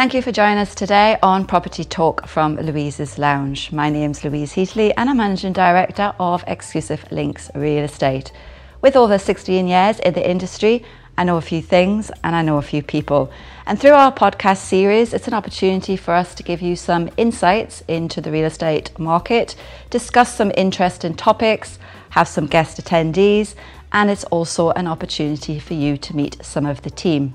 Thank you for joining us today on Property Talk from Louise's Lounge. My name's Louise Heatley and I'm Managing Director of Exclusive Links Real Estate. With over 16 years in the industry, I know a few things and I know a few people. And through our podcast series, it's an opportunity for us to give you some insights into the real estate market, discuss some interesting topics, have some guest attendees, and it's also an opportunity for you to meet some of the team.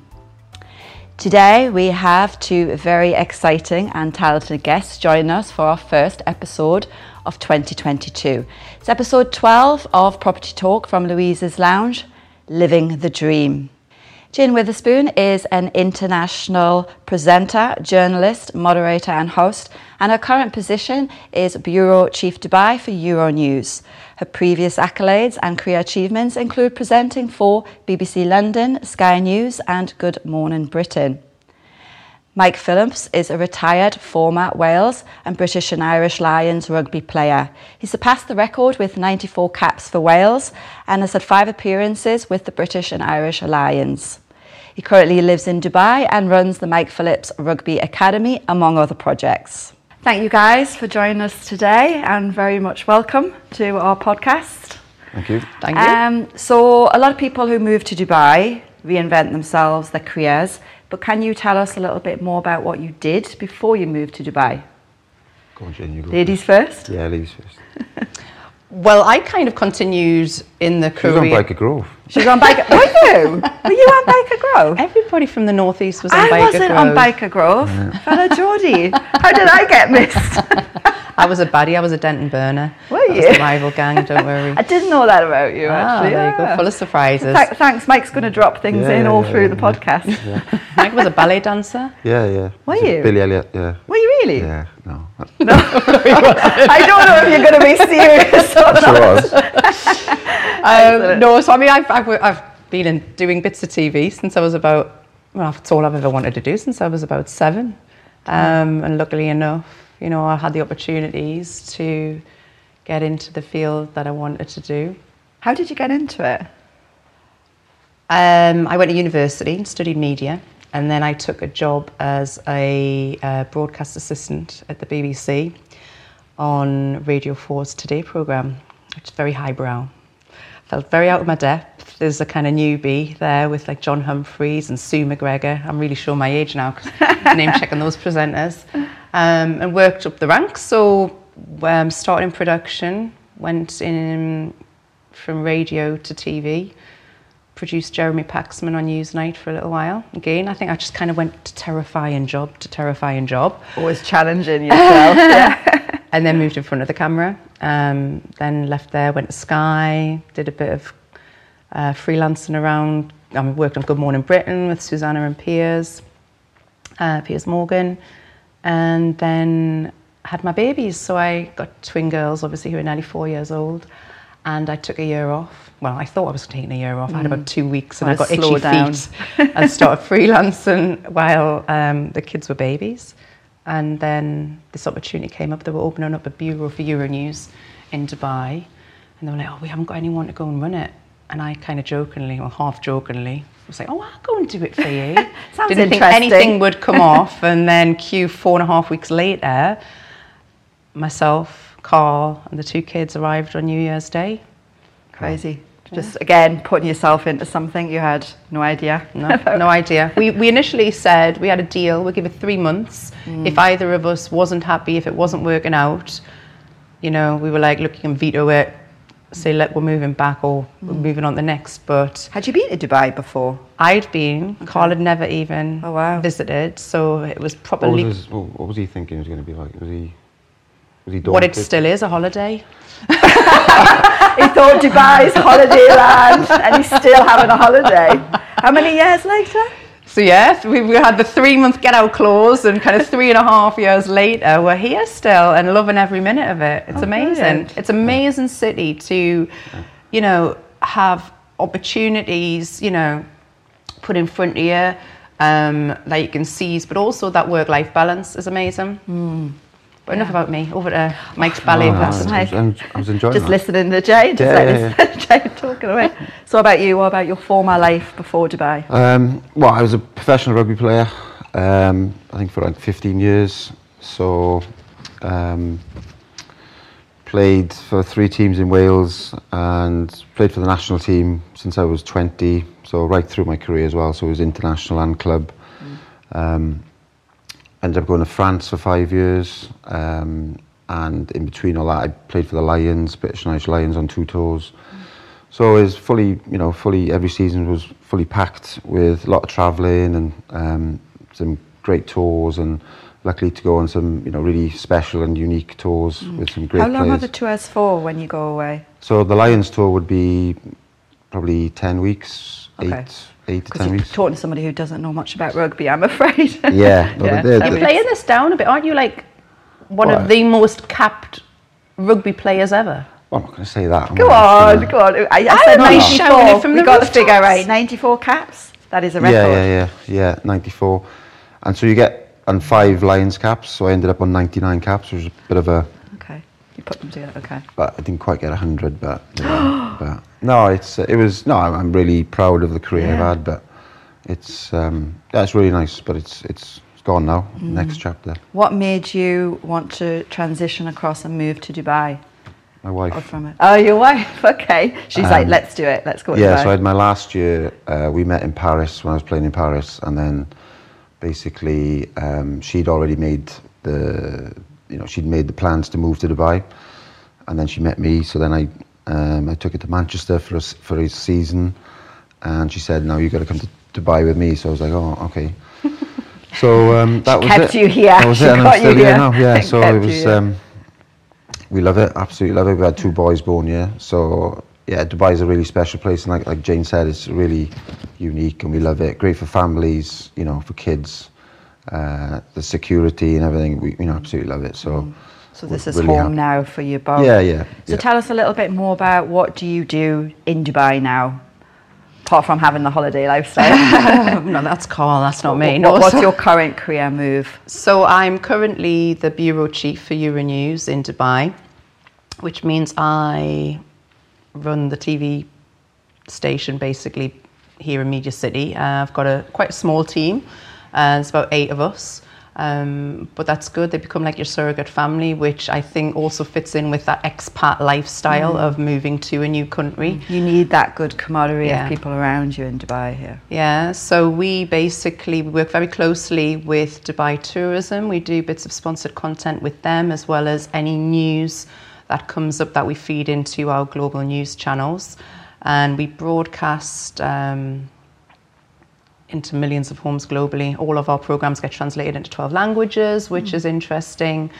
Today, we have two very exciting and talented guests joining us for our first episode of 2022. It's episode 12 of Property Talk from Louise's Lounge Living the Dream. Jane Witherspoon is an international presenter, journalist, moderator, and host, and her current position is Bureau Chief Dubai for Euronews. Her previous accolades and career achievements include presenting for BBC London, Sky News, and Good Morning Britain. Mike Phillips is a retired former Wales and British and Irish Lions rugby player. He surpassed the record with 94 caps for Wales and has had five appearances with the British and Irish Lions. He currently lives in Dubai and runs the Mike Phillips Rugby Academy, among other projects. Thank you guys for joining us today and very much welcome to our podcast. Thank you. Thank you. Um, so, a lot of people who move to Dubai reinvent themselves, their careers, but can you tell us a little bit more about what you did before you moved to Dubai? Go on, Jen, you go. Ladies first? Yeah, ladies first. Well, I kind of continued in the She was on career. Byker Grove. She's on Byker. Were you? Were you on Byker Grove? Everybody from the northeast was on Byker Grove. I wasn't on Byker Grove. Fella Geordie. How did I get missed? I was a baddie. I was a Denton burner. Were That was you? the rival gang. Don't worry. I didn't know that about you, Ah, actually. there you go. Full of surprises. Th- thanks, Mike's going to drop things Yeah, in yeah, all yeah, through yeah, the yeah. podcast. Mike was a ballet dancer. Yeah, yeah. Were Was you? Billy Elliot, yeah. Were you really? Yeah, no. I don't know if you're going to be serious or Sure not. was. Um, no, so I mean, I've, I've, I've been in, doing bits of TV since I was about, well, that's all I've ever wanted to do since I was about seven. Um, and luckily enough, you know, I had the opportunities to get into the field that I wanted to do. How did you get into it? Um, I went to university and studied media, and then I took a job as a uh, broadcast assistant at the BBC on Radio 4's Today programme, which is very highbrow. Felt very out of my depth. There's a kind of newbie there with like John Humphrys and Sue MacGregor. I'm really sure my age now because name checking those presenters. Um, and worked up the ranks. So um, started in production, went in from radio to TV produced Jeremy Paxman on Newsnight for a little while. Again, I think I just kind of went to terrifying job to terrifying job, Always challenging yourself. yeah. and then moved in front of the camera. Um, then left there, went to Sky, did a bit of uh, freelancing around. I um, worked on Good Morning Britain with Susanna and Piers, uh, Piers Morgan, and then had my babies. So I got twin girls, obviously, who are nearly four years old. And I took a year off. Well, I thought I was taking a year off. I had about two weeks, and I Wanna got itchy down. feet and started freelancing while um, the kids were babies. And then this opportunity came up. They were opening up a bureau for Euronews in Dubai. And they were like, oh, we haven't got anyone to go and run it. And I kind of jokingly, or half jokingly, was like, oh, I'll go and do it for you. Sounds Didn't think anything would come off. And then Q four and a half weeks later, myself, Carl, and the two kids arrived on New Year's Day. Crazy. Just again, putting yourself into something you had no idea. No, no idea. We, we initially said we had a deal, we'll give it three months. Mm. If either of us wasn't happy, if it wasn't working out, you know, we were like, look, you can veto it, say, look, we're moving back or we're mm. moving on the next. But Had you been to Dubai before? I'd been, Carl had never even Oh, wow. visited, so it was What probably was, his, what, what was he thinking it was going to be like? Was he what it still is a holiday. He thought Dubai's holiday land and he's still having a holiday. How many years later? So yes, we, we had the three month get out clause, and kind of three and a half years later, we're here still and loving every minute of it. It's Oh, amazing. brilliant. It's amazing city to, you know, have opportunities, you know, put in front of you um, that you can seize, but also that work life balance is amazing. Hmm. But enough about me. Over to Mike's ballet Oh, class. I, was, I was enjoying Just that. listening to Jane, just Yeah, let yeah, Jane talking away. So, about you? What about your former life before Dubai? Um, well, I was a professional rugby player. um, I think for like 15 years. So um, played for three teams in Wales and played for the national team since I was 20. So right through my career as well. So it was international and club. Um, ended up going to France for five years. Um, and in between all that, I played for the Lions, British and Irish Lions on two tours. So it was fully, you know, fully every season was fully packed with a lot of travelling and um, some great tours and luckily to go on some, you know, really special and unique tours with some great How long are the tours for when you go away? So the Lions tour would be probably 10 weeks, Okay. eight, eight to Because 10 you're weeks. talking to somebody who doesn't know much about rugby, I'm afraid. Yeah, no, Yeah. they're- You're they're- playing this down a bit, aren't you? Like one Well, of the most capped rugby players ever. well, I'm not going to say that. I'm Go on, gonna- go on. I, I I said don't 94. It from we the got the figure right. 94 caps. That is a record. Yeah, yeah, yeah, yeah, 94. And so you get and five Lions caps, so I ended up on 99 caps, which was a bit of a, Okay. You put them together. Okay. but I didn't quite get 100, but, yeah, but no, it's, uh, it was, no, I'm, I'm really proud of the career I've had, but it's, um, yeah, it's really nice, but it's, it's, it's gone now, Mm. next chapter. What made you want to transition across and move to Dubai? My wife. Or from it? Oh, your wife. Okay. She's like, Um, let's do it. Let's go. Yeah, Dubai. so I had my last year, uh, we met in Paris when I was playing in Paris, and then basically um, she'd already made the, you know, she'd made the plans to move to Dubai, and then she met me. So then I, um, I took her to Manchester for a, for a season, and she said, "No, you got to come to Dubai with me." So I was like, "Oh, okay." So um, that was kept it. you here. That was She it, and I'm still here here. now. Yeah, so it was. Um, we love it, absolutely love it. We had two boys born here, so yeah, Dubai is a really special place, and like like Jane said, it's really unique, and we love it. Great for families, you know, for kids, uh, the security and everything. We you know absolutely love it. So, So this is really home happy. now for you both. Yeah, yeah. So yeah. tell us a little bit more about what do you do in Dubai now, apart from having the holiday lifestyle. no, that's Carl. That's not me. What- No, what's your current career move? So I'm currently the bureau chief for Euronews in Dubai, which means I run the TV station basically here in Media City. Uh, I've got a quite a small team. Uh, it's about eight of us. Um, but that's good. They become like your surrogate family, which I think also fits in with that expat lifestyle of moving to a new country. You need that good camaraderie Yeah. of people around you in Dubai here. Yeah, so we basically work very closely with Dubai Tourism. We do bits of sponsored content with them as well as any news that comes up that we feed into our global news channels. And we broadcast um, into millions of homes globally. All of our programs get translated into 12 languages, which hmm. is interesting.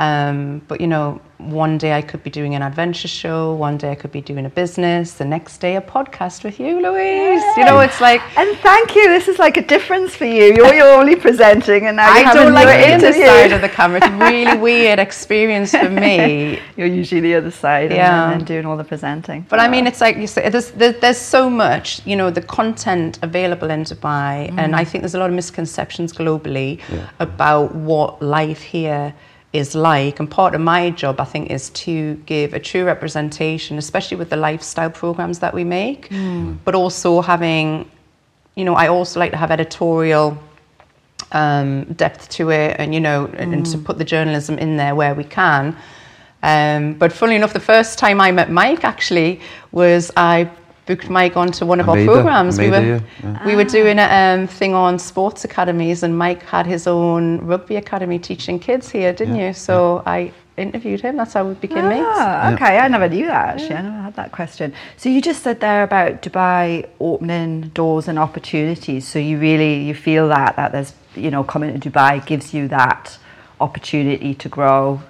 Um, but you know, one day I could be doing an adventure show, one day I could be doing a business, the next day a podcast with you, Louise. You know, it's like And thank you. This is like a difference for you. You're, you're only presenting, and now I you're having don't like your being the interview. side of the camera. It's a really weird experience for me. You're usually the other side, Yeah. and then doing all the presenting. But I mean, it's like you say, there's, there- there's so much, you know, the content available in Dubai, and I think there's a lot of misconceptions globally about what life here is like. And part of my job, I think, is to give a true representation, especially with the lifestyle programs that we make, but also having, you know, I also like to have editorial um, depth to it and you know and, and to put the journalism in there where we can um, but funnily enough the first time I met Mike actually was I booked Mike onto one of our Amada, programs. We were yeah, yeah. we were doing a um, thing on sports academies and Mike had his own rugby academy teaching kids here didn't Yeah, you? So I interviewed him. That's how we became mates. Ah, okay. I never knew that actually. I never had that question. So you just said there about Dubai opening doors and opportunities. So you really you feel that that there's you know coming to Dubai gives you that opportunity to grow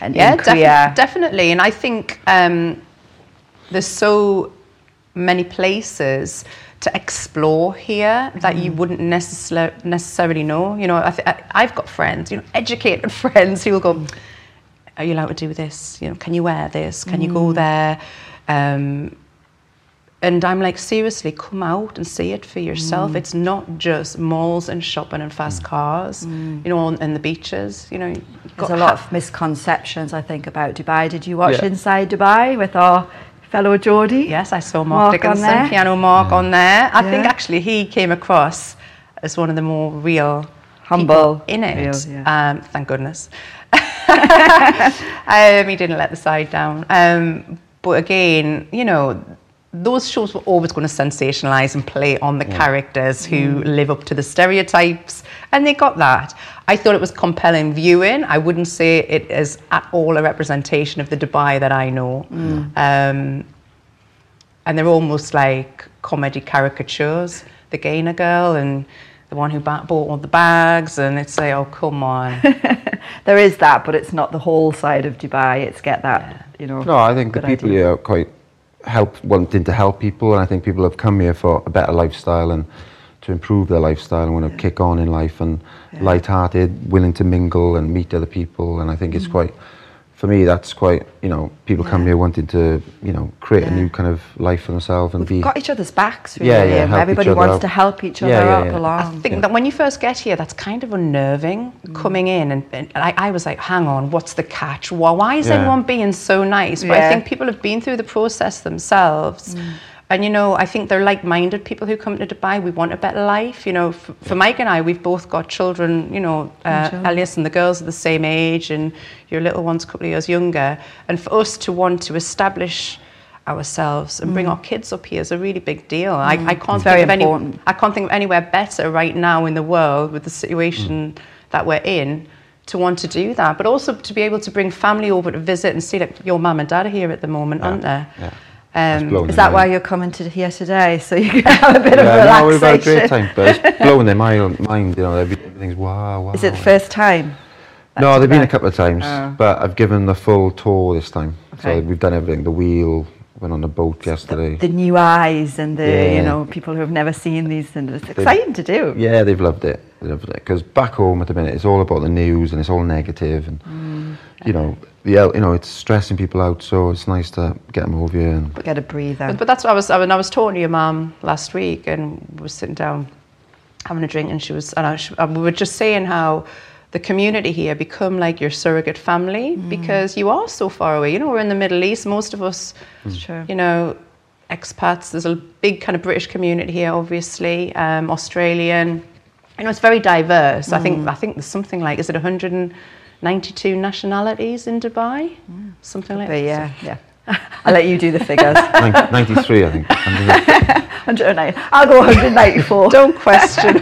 and yeah defi- definitely. And i think um, there's so many places to explore here that you mm. wouldn't necessar- necessarily know you know I th- I, i've got friends you know educated friends who will go are you allowed to do this you know can you wear this can you go mm. there um, and I'm like, seriously, come out and see it for yourself. Mm. It's not just malls and shopping and fast cars, you know, and, and the beaches. You know, you've got a lot ha- of misconceptions I think about Dubai. Did you watch Yeah. Inside Dubai with our fellow Geordie? Yes, I saw Mark, Mark on Dickinson, there. piano Mark on there. I think actually he came across as one of the more real Humble, in it. real, yeah. um, thank goodness. um, he didn't let the side down. Um, but again, you know, those shows were always going to sensationalize and play on the characters who live up to the stereotypes, and they got that. I thought it was compelling viewing. I wouldn't say it is at all a representation of the Dubai that I know. Um, and they're almost like comedy caricatures. The gainer girl and the one who ba- bought all the bags, and it's like, oh, come on. There is that, but it's not the whole side of Dubai. It's get that, you know. No, I think the people idea. here are quite help wanting to help people, and I think people have come here for a better lifestyle and to improve their lifestyle and want to kick on in life and light-hearted, willing to mingle and meet other people. And I think Mm. it's quite, for me, that's quite you know people come here wanting to you know create a new kind of life for themselves and We've be. got each other's backs, really. Yeah, yeah, and help each everybody other wants out. to help each other Yeah, yeah, up yeah. along. I think that when you first get here, that's kind of unnerving coming in. And, and I, I was like, hang on, what's the catch? Why, why is Yeah. everyone being so nice? But Yeah. I think people have been through the process themselves. And, you know, I think they're like minded people who come to Dubai. We want a better life. You know, f- for Mike and I, we've both got children, you know, uh. Elias and the girls are the same age, and your little one's a couple of years younger. And for us to want to establish ourselves and bring our kids up here is a really big deal. I, I can't It's think of any, important. I can't think of anywhere better right now in the world with the situation that we're in to want to do that, but also to be able to bring family over to visit and see like your mum and dad are here at the moment, aren't they? yeah. Um, Is that why you're coming to here today? So you can have a bit of Yeah, no, we've had a relaxation. great time, but it's blowing their mind. you know, everything's wow, wow. Is it the first time? No, they've been a couple of times, Oh. but I've given the full tour this time. Okay. So we've done everything. The wheel, went on the boat yesterday. The new eyes and the, you know, people who have never seen these, and it's exciting to do. yeah, they've loved it. They loved it because back home at the minute, it's all about the news and it's all negative, and Mm. You know, the el- you know, it's stressing people out. So it's nice to get them over here. And Get a breather. But, but that's what I was. I, mean, I was talking to your mum last week, and we were sitting down having a drink, and she was, and, I, she, and we were just saying how the community here become like your surrogate family because you are so far away. You know, we're in the Middle East. Most of us, It's true. you know, expats. There's a big kind of British community here, obviously, um, Australian. You know, it's very diverse. I think. I think there's something like is it 192 nationalities in Dubai, something like that. yeah, yeah. I'll let you do the figures. 93, I think. 109. I'll go 194. Don't question.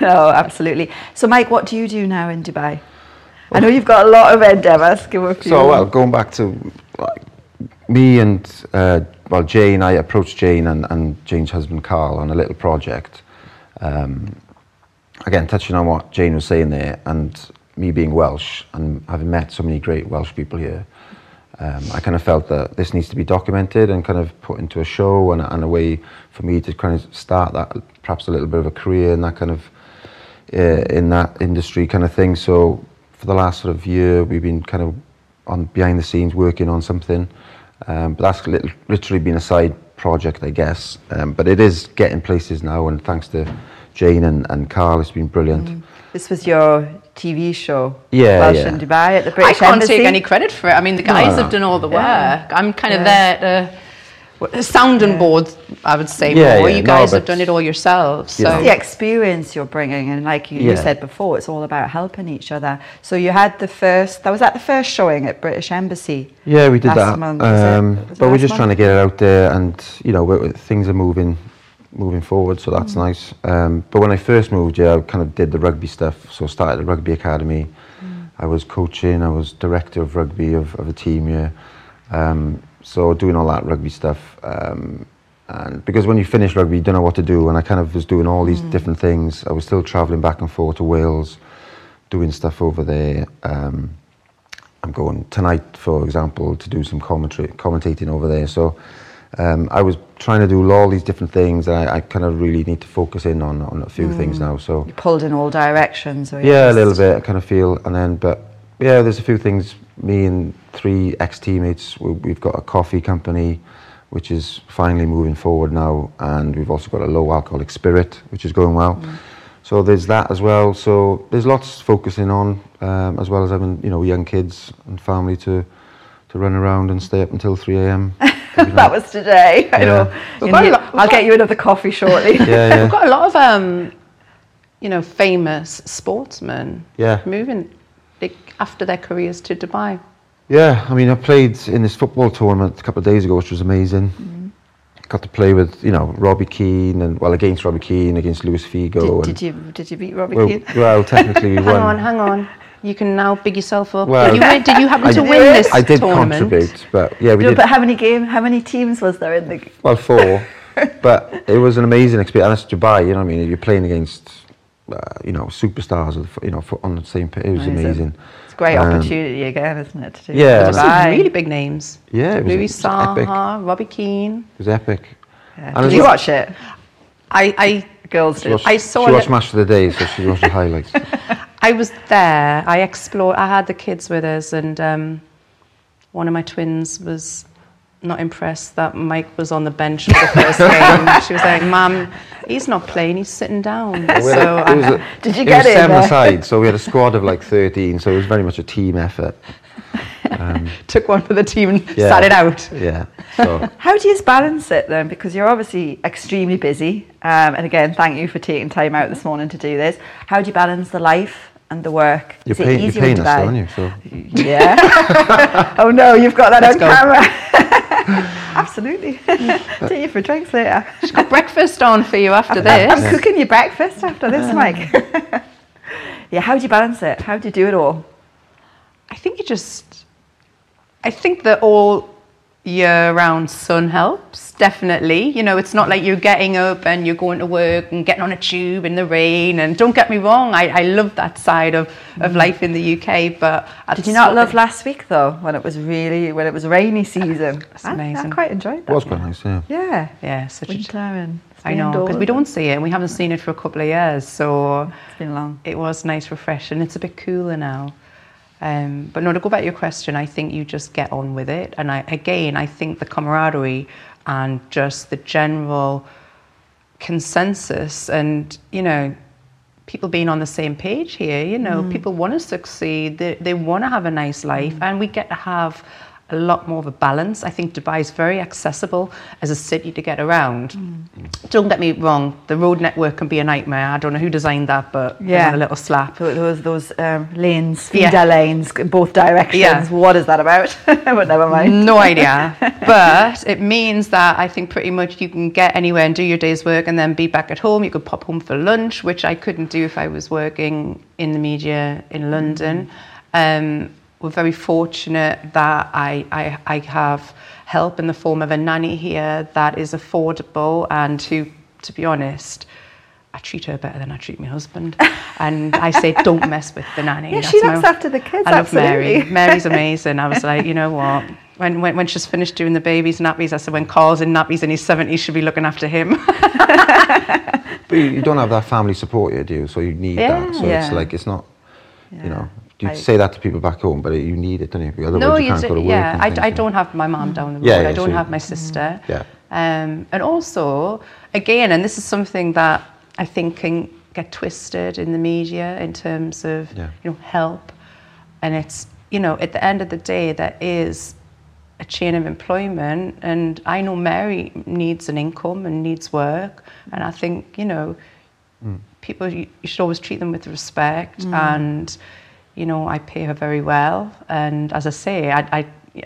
no, absolutely. So, Mike, what do you do now in Dubai? I know you've got a lot of endeavours. Give a few. So well, going back to like, me and uh, well, Jane, I approached Jane and, and Jane's husband Carl on a little project. Um, again, touching on what Jane was saying there, and me being Welsh and having met so many great Welsh people here, um, I kind of felt that this needs to be documented and kind of put into a show and, a- and a way for me to kind of start that perhaps a little bit of a career in that kind of uh, in that industry kind of thing. So for the last sort of year, we've been kind of on behind the scenes working on something. Um, but that's lit- literally been a side project, I guess. Um, but it is getting places now, and thanks to Jane and, and Carl, it's been brilliant. This was your TV show. Yeah, Welsh yeah. in Dubai at the British Embassy. I can't Embassy. take any credit for it. I mean, the guys no. have done all the work. Yeah. I'm kind of Yeah. there to what- sounding board, I would say Yeah, more. yeah, you no, guys have done it all yourselves. So know. the experience you're bringing, and like you, you said before, it's all about helping each other. So you had the first. That was at the first showing at British Embassy. Yeah, we did Last that. month, was it? um, Was it but we're just month? trying to get it out there, and you know, we things are moving, moving forward, so Mm. that's nice. Um, but when I first moved here, I kind of did the rugby stuff. So I started the rugby academy. Mm. I was coaching. I was director of rugby of, of a team here. Um, so doing all that rugby stuff. Um, and because when you finish rugby, you don't know what to do. And I kind of was doing all Mm. these different things. I was still travelling back and forth to Wales, doing stuff over there. Um, I'm going tonight, for example, to do some commentary, commentating over there. So um, I was trying to do all these different things, and I, I kind of really need to focus in on, on a few things now. So You pulled in all directions. Yeah, a little bit. I kind of feel, and then, but yeah, there's a few things. Me and three ex-teammates, we, we've got a coffee company, which is finally moving forward now, and we've also got a low alcoholic spirit, which is going well. So there's that as well. So there's lots focusing on, um, as well as having you know young kids and family to to run around and stay up until 3 a.m. that was today. I Yeah. know. We've You got a need- lot- we've I'll got- get you another coffee shortly. yeah, yeah. we've got a lot of um, you know, famous sportsmen Yeah. moving like, after their careers to Dubai. Yeah, I mean, I played in this football tournament a couple of days ago, which was amazing. Got to play with, you know, Robbie Keane and, well, against Robbie Keane, against Luis Figo. Did, and, did you did you beat Robbie well, Keane? well, technically we Hang won. on, hang on. You can now big yourself up. Well- did, you win, did you happen I to did- win this I did tournament? contribute, but yeah, we No, did. but how many game? How many teams was there in the? Well, four. but it was an amazing experience. And that's Dubai, you know what I mean? You're playing against, uh, you know, superstars, of, you know, for, on the same pitch. It was Amazing. amazing. It's a great Um, opportunity again, isn't it? To do Yeah, There's some Dubai. really big names. Yeah, it was, Louis it was epic. Saha, Robbie Keane. It was epic. Yeah. And Did as you watch it? I, I, Girls did. watched, I saw she a watched li- Match of the Day, so she watched the highlights. I was there. I explored. I had the kids with us, and um, one of my twins was not impressed that Mike was on the bench for the first game. She was like, "Mum, he's not playing. He's sitting down." So a- it a- Did you get it was in seven there? aside, so we had a squad of like 13, so it was very much a team effort. I took one for the team and Yeah. sat it out. Yeah. So How do you balance it then? Because you're obviously extremely busy. Um, and again, thank you for taking time out this morning to do this. How do you balance the life and the work? you're Is it you're easier in paying us, Dubai? aren't you? So Yeah. oh no, you've got that Let's on go. camera. Absolutely. Take you for drinks later. She's got breakfast on for you after this. I'm cooking you breakfast after this, ah. Mike. yeah, how do you balance it? How do you do it all? I think you just, I think that all year round sun helps, definitely. You know, it's not like you're getting up and you're going to work and getting on a tube in the rain. And don't get me wrong, I, I love that side of, of life in the UK. But Mm. Did you not love last week though, when it was really when it was rainy season? That's I- I, quite enjoyed that. it was quite nice, yeah. Yeah. Yeah, such a, Winter and I know, because we don't see it and we haven't seen it for a couple of years. So It's been long. it was nice, refreshing. It's a bit cooler now. Um, but no, to go back to your question, I think you just get on with it. And I, again, I think the camaraderie and just the general consensus and, you know, people being on the same page here, you know, people want to succeed, they, they want to have a nice life, and we get to have a lot more of a balance. I think Dubai is very accessible as a city to get around. Don't get me wrong, the road network can be a nightmare. I don't know who designed that, but Yeah. a little slap. Those those um, lanes, Yeah. lanes both directions. Yeah. What is that about? but never mind. No idea. but it means that I think pretty much you can get anywhere and do your day's work and then be back at home. You could pop home for lunch, which I couldn't do if I was working in the media in London. Um, we're very fortunate that I, I, I have help in the form of a nanny here that is affordable and who, to be honest, I treat her better than I treat my husband. And I say, don't mess with the nanny. Yeah, That's she my- looks after the kids, I love Mary. Mary's amazing. I was like, you know what? When, when, when she's finished doing the babies' nappies, I said, when Carl's in nappies in his 70s, she'll be looking after him. But you, you don't have that family support here, do you? So you need that. So Yeah. it's like, it's not, you know, you I- say that to people back home, but you need it, don't you? Otherwise no, you you can't do, go to work. yeah. I, I don't have my mum down the road. Yeah, yeah, I don't so have my sister. Mm-hmm. Yeah. Um, and also, again, and this is something that I think can get twisted in the media in terms of Yeah. you know help, and it's you know at the end of the day there is a chain of employment, and I know Mary needs an income and needs work, and I think you know mm. people you, you should always treat them with respect mm. and you know I pay her very well. And as I say I I,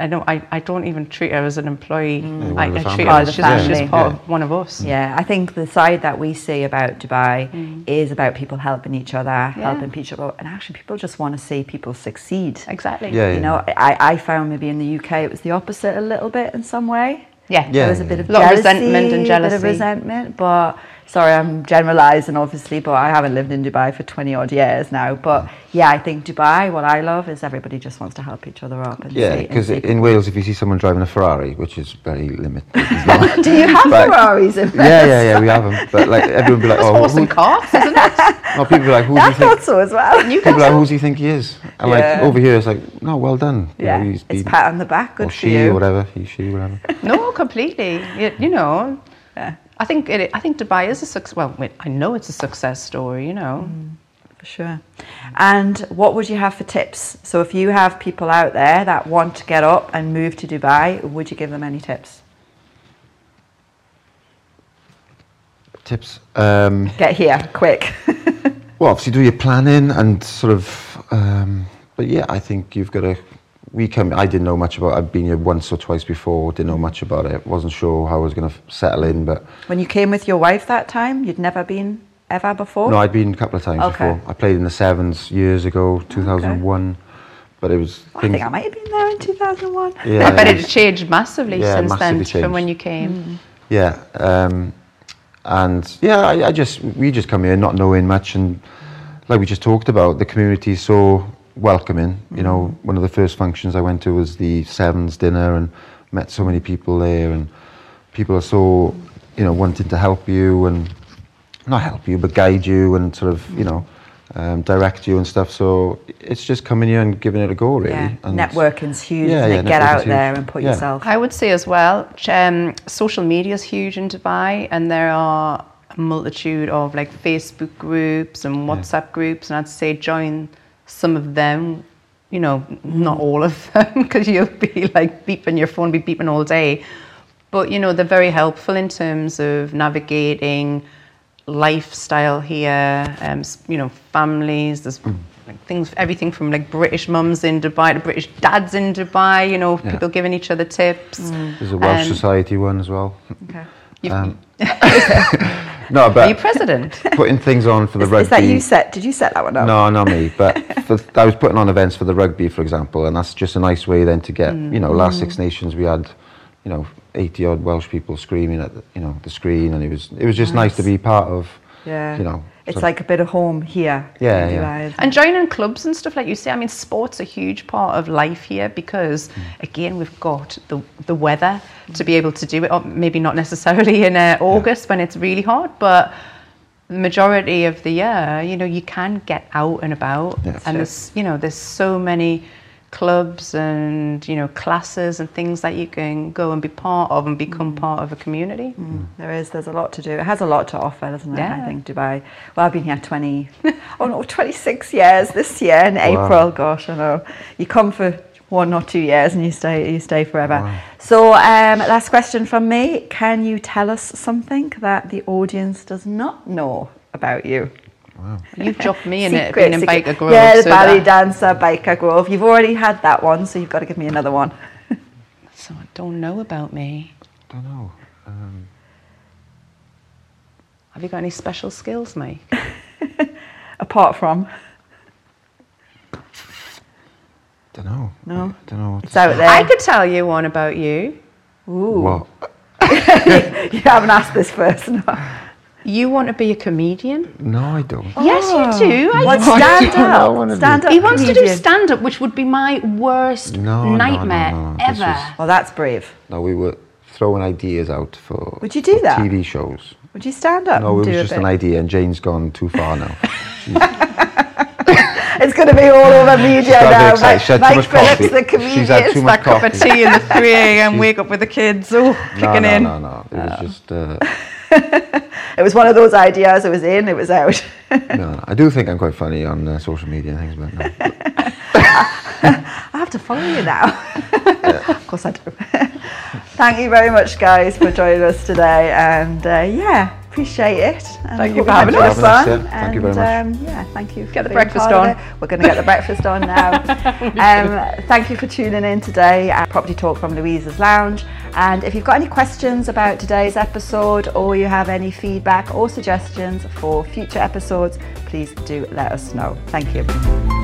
I don't I, I don't even treat her as an employee. One I, I treat her as of the she's, she's part Yeah. of one of us. Yeah, I think the side that we see about Dubai mm. is about people helping each other, helping each other, and actually people just want to see people succeed. exactly. Yeah, You know, I, I found maybe in the UK it was the opposite a little bit in some way. yeah. Yeah. There was a bit of a Lot of resentment and jealousy, a bit jealousy. of resentment, but sorry, I'm generalising obviously, but I haven't lived in Dubai for 20 odd years now. But yeah, I think Dubai, what I love is everybody just wants to help each other up. And Yeah, because in Wales, if you see someone driving a Ferrari, which is very limited, Do you have But- Ferraris in Wales? yeah, yeah, yeah, we have them. But like everyone be like, It's oh, horse who, and carts isn't it no, people be like, who do you think? thought so as well. People are like, who does he think he is? And like over here, it's like, no, well done. You Yeah, know, he's it's been- pat on the back, good or for she, you. or whatever, he, she, whatever. no completely you, you know Yeah, I think it, I think Dubai is a success well wait, I know it's a success story you know for sure. And what would you have for tips? So if you have people out there that want to get up and move to Dubai, would you give them any tips? Tips. Um, Get here, quick. Well, obviously do your planning and sort of, um, but yeah, I think you've got to. We come. I didn't know much about. I'd been here once or twice before. Didn't know much about it. wasn't sure how I was going to settle in, but When you came with your wife that time, you'd never been ever before? no, I'd been a couple of times Okay. before. I played in the sevens years ago, 2001, but it was. I think I might have been there in 2001. Yeah, I bet it it changed massively Yeah, since then massively from when you came. Yeah, um, and yeah, I, I just we just come here not knowing much, and like we just talked about, the community so welcoming. You know, one of the first functions I went to was the Sevens dinner, and met so many people there, and people are so you know wanting to help you and not help you, but guide you and sort of you know um, direct you and stuff. So it's just coming here and giving it a go, really. Yeah, And networking's huge. Yeah, yeah. Get out huge. there and put Yeah. yourself. I would say as well, um, social media is huge in Dubai, and there are a multitude of like Facebook groups and WhatsApp groups, and I'd say join some of them. You know, not all of them, because you'll be like beeping your phone, be beeping all day. But you know, they're very helpful in terms of navigating lifestyle here. Um, you know, families. There's like things, everything from like British mums in Dubai to British dads in Dubai. You know, Yeah. people giving each other tips. There's a Welsh Um, Society one as well. Okay. Um, No, Are but you president? putting things on for the Is, rugby. is that you set? Did you set that one up? No, not me. But for, I was putting on events for the rugby, for example, and that's just a nice way then to get, mm. you know, last Six mm. Nations we had, you know, 80 odd Welsh people screaming at, the, you know, the screen, and it was it was just nice, to be part of, Yeah. you know. It's so- like a bit of home here. Yeah, in yeah. Dubai, isn't And joining clubs and stuff like you say, I mean, sport's are a huge part of life here because, again, we've got the the weather to be able to do it. Or maybe not necessarily in uh, August when it's really hot, but the majority of the year, you know, you can get out and about, Yeah. and Sure. there's you know there's so many clubs and you know classes and things that you can go and be part of and become part of a community. There is. There's a lot to do. It has a lot to offer, doesn't it? Yeah. I think Dubai. Well, I've been here 20, oh no, 26 years this year in April. Gosh, I know. You come for one or two years and you stay. You stay forever. Wow. So, um, last question from me. Can you tell us something that the audience does not know about you? You've dropped me in it, Secret, being in. Byker Grove. Yeah, the so ballet that- dancer, Byker Grove. You've already had that one, so you've got to give me another one. So I don't know about me. don't know. Um, Have you got any special skills, Mike? Apart from, don't know. No. Don't know. What it's out say. there. I could tell you one about you. Ooh. What? You haven't asked this first. No. You want to be a comedian? No, I don't. Yes, you do. I What, I stand don't I up? wanna do- Stand up. he wants to do comedian. stand up, which would be my worst No, no, nightmare no, no, this ever. was- Well, that's brave. No, we were throwing ideas out for. Would you do for that? TV shows. Would you stand up? No, and it do was a just bit? an idea, and Jane's gone too far now. It's going to be all over media got a bit now. excited. She had too Mike much Phillips, coffee. the comedian. She's had too much That cup of coffee. tea in the 3 a.m. wake up with the kids. Oh, No, kicking no, in. no, no. No. It was just. Uh, It was one of those ideas. It was in. It was out. no, no. I do think I'm quite funny on uh, social media and things, but no. I have to follow you now. of course I do. Thank you very much, guys, for joining us today. And uh, yeah, appreciate it. And Thank you for having us. fun. Having us, yeah. Thank you very And, Um, yeah, thank you. For Get the breakfast on. We're going to get the breakfast on now. um, thank you for tuning in today at Property Talk from Louise's Lounge. And if you've got any questions about today's episode or you have any feedback or suggestions for future episodes, please do let us know. Thank you.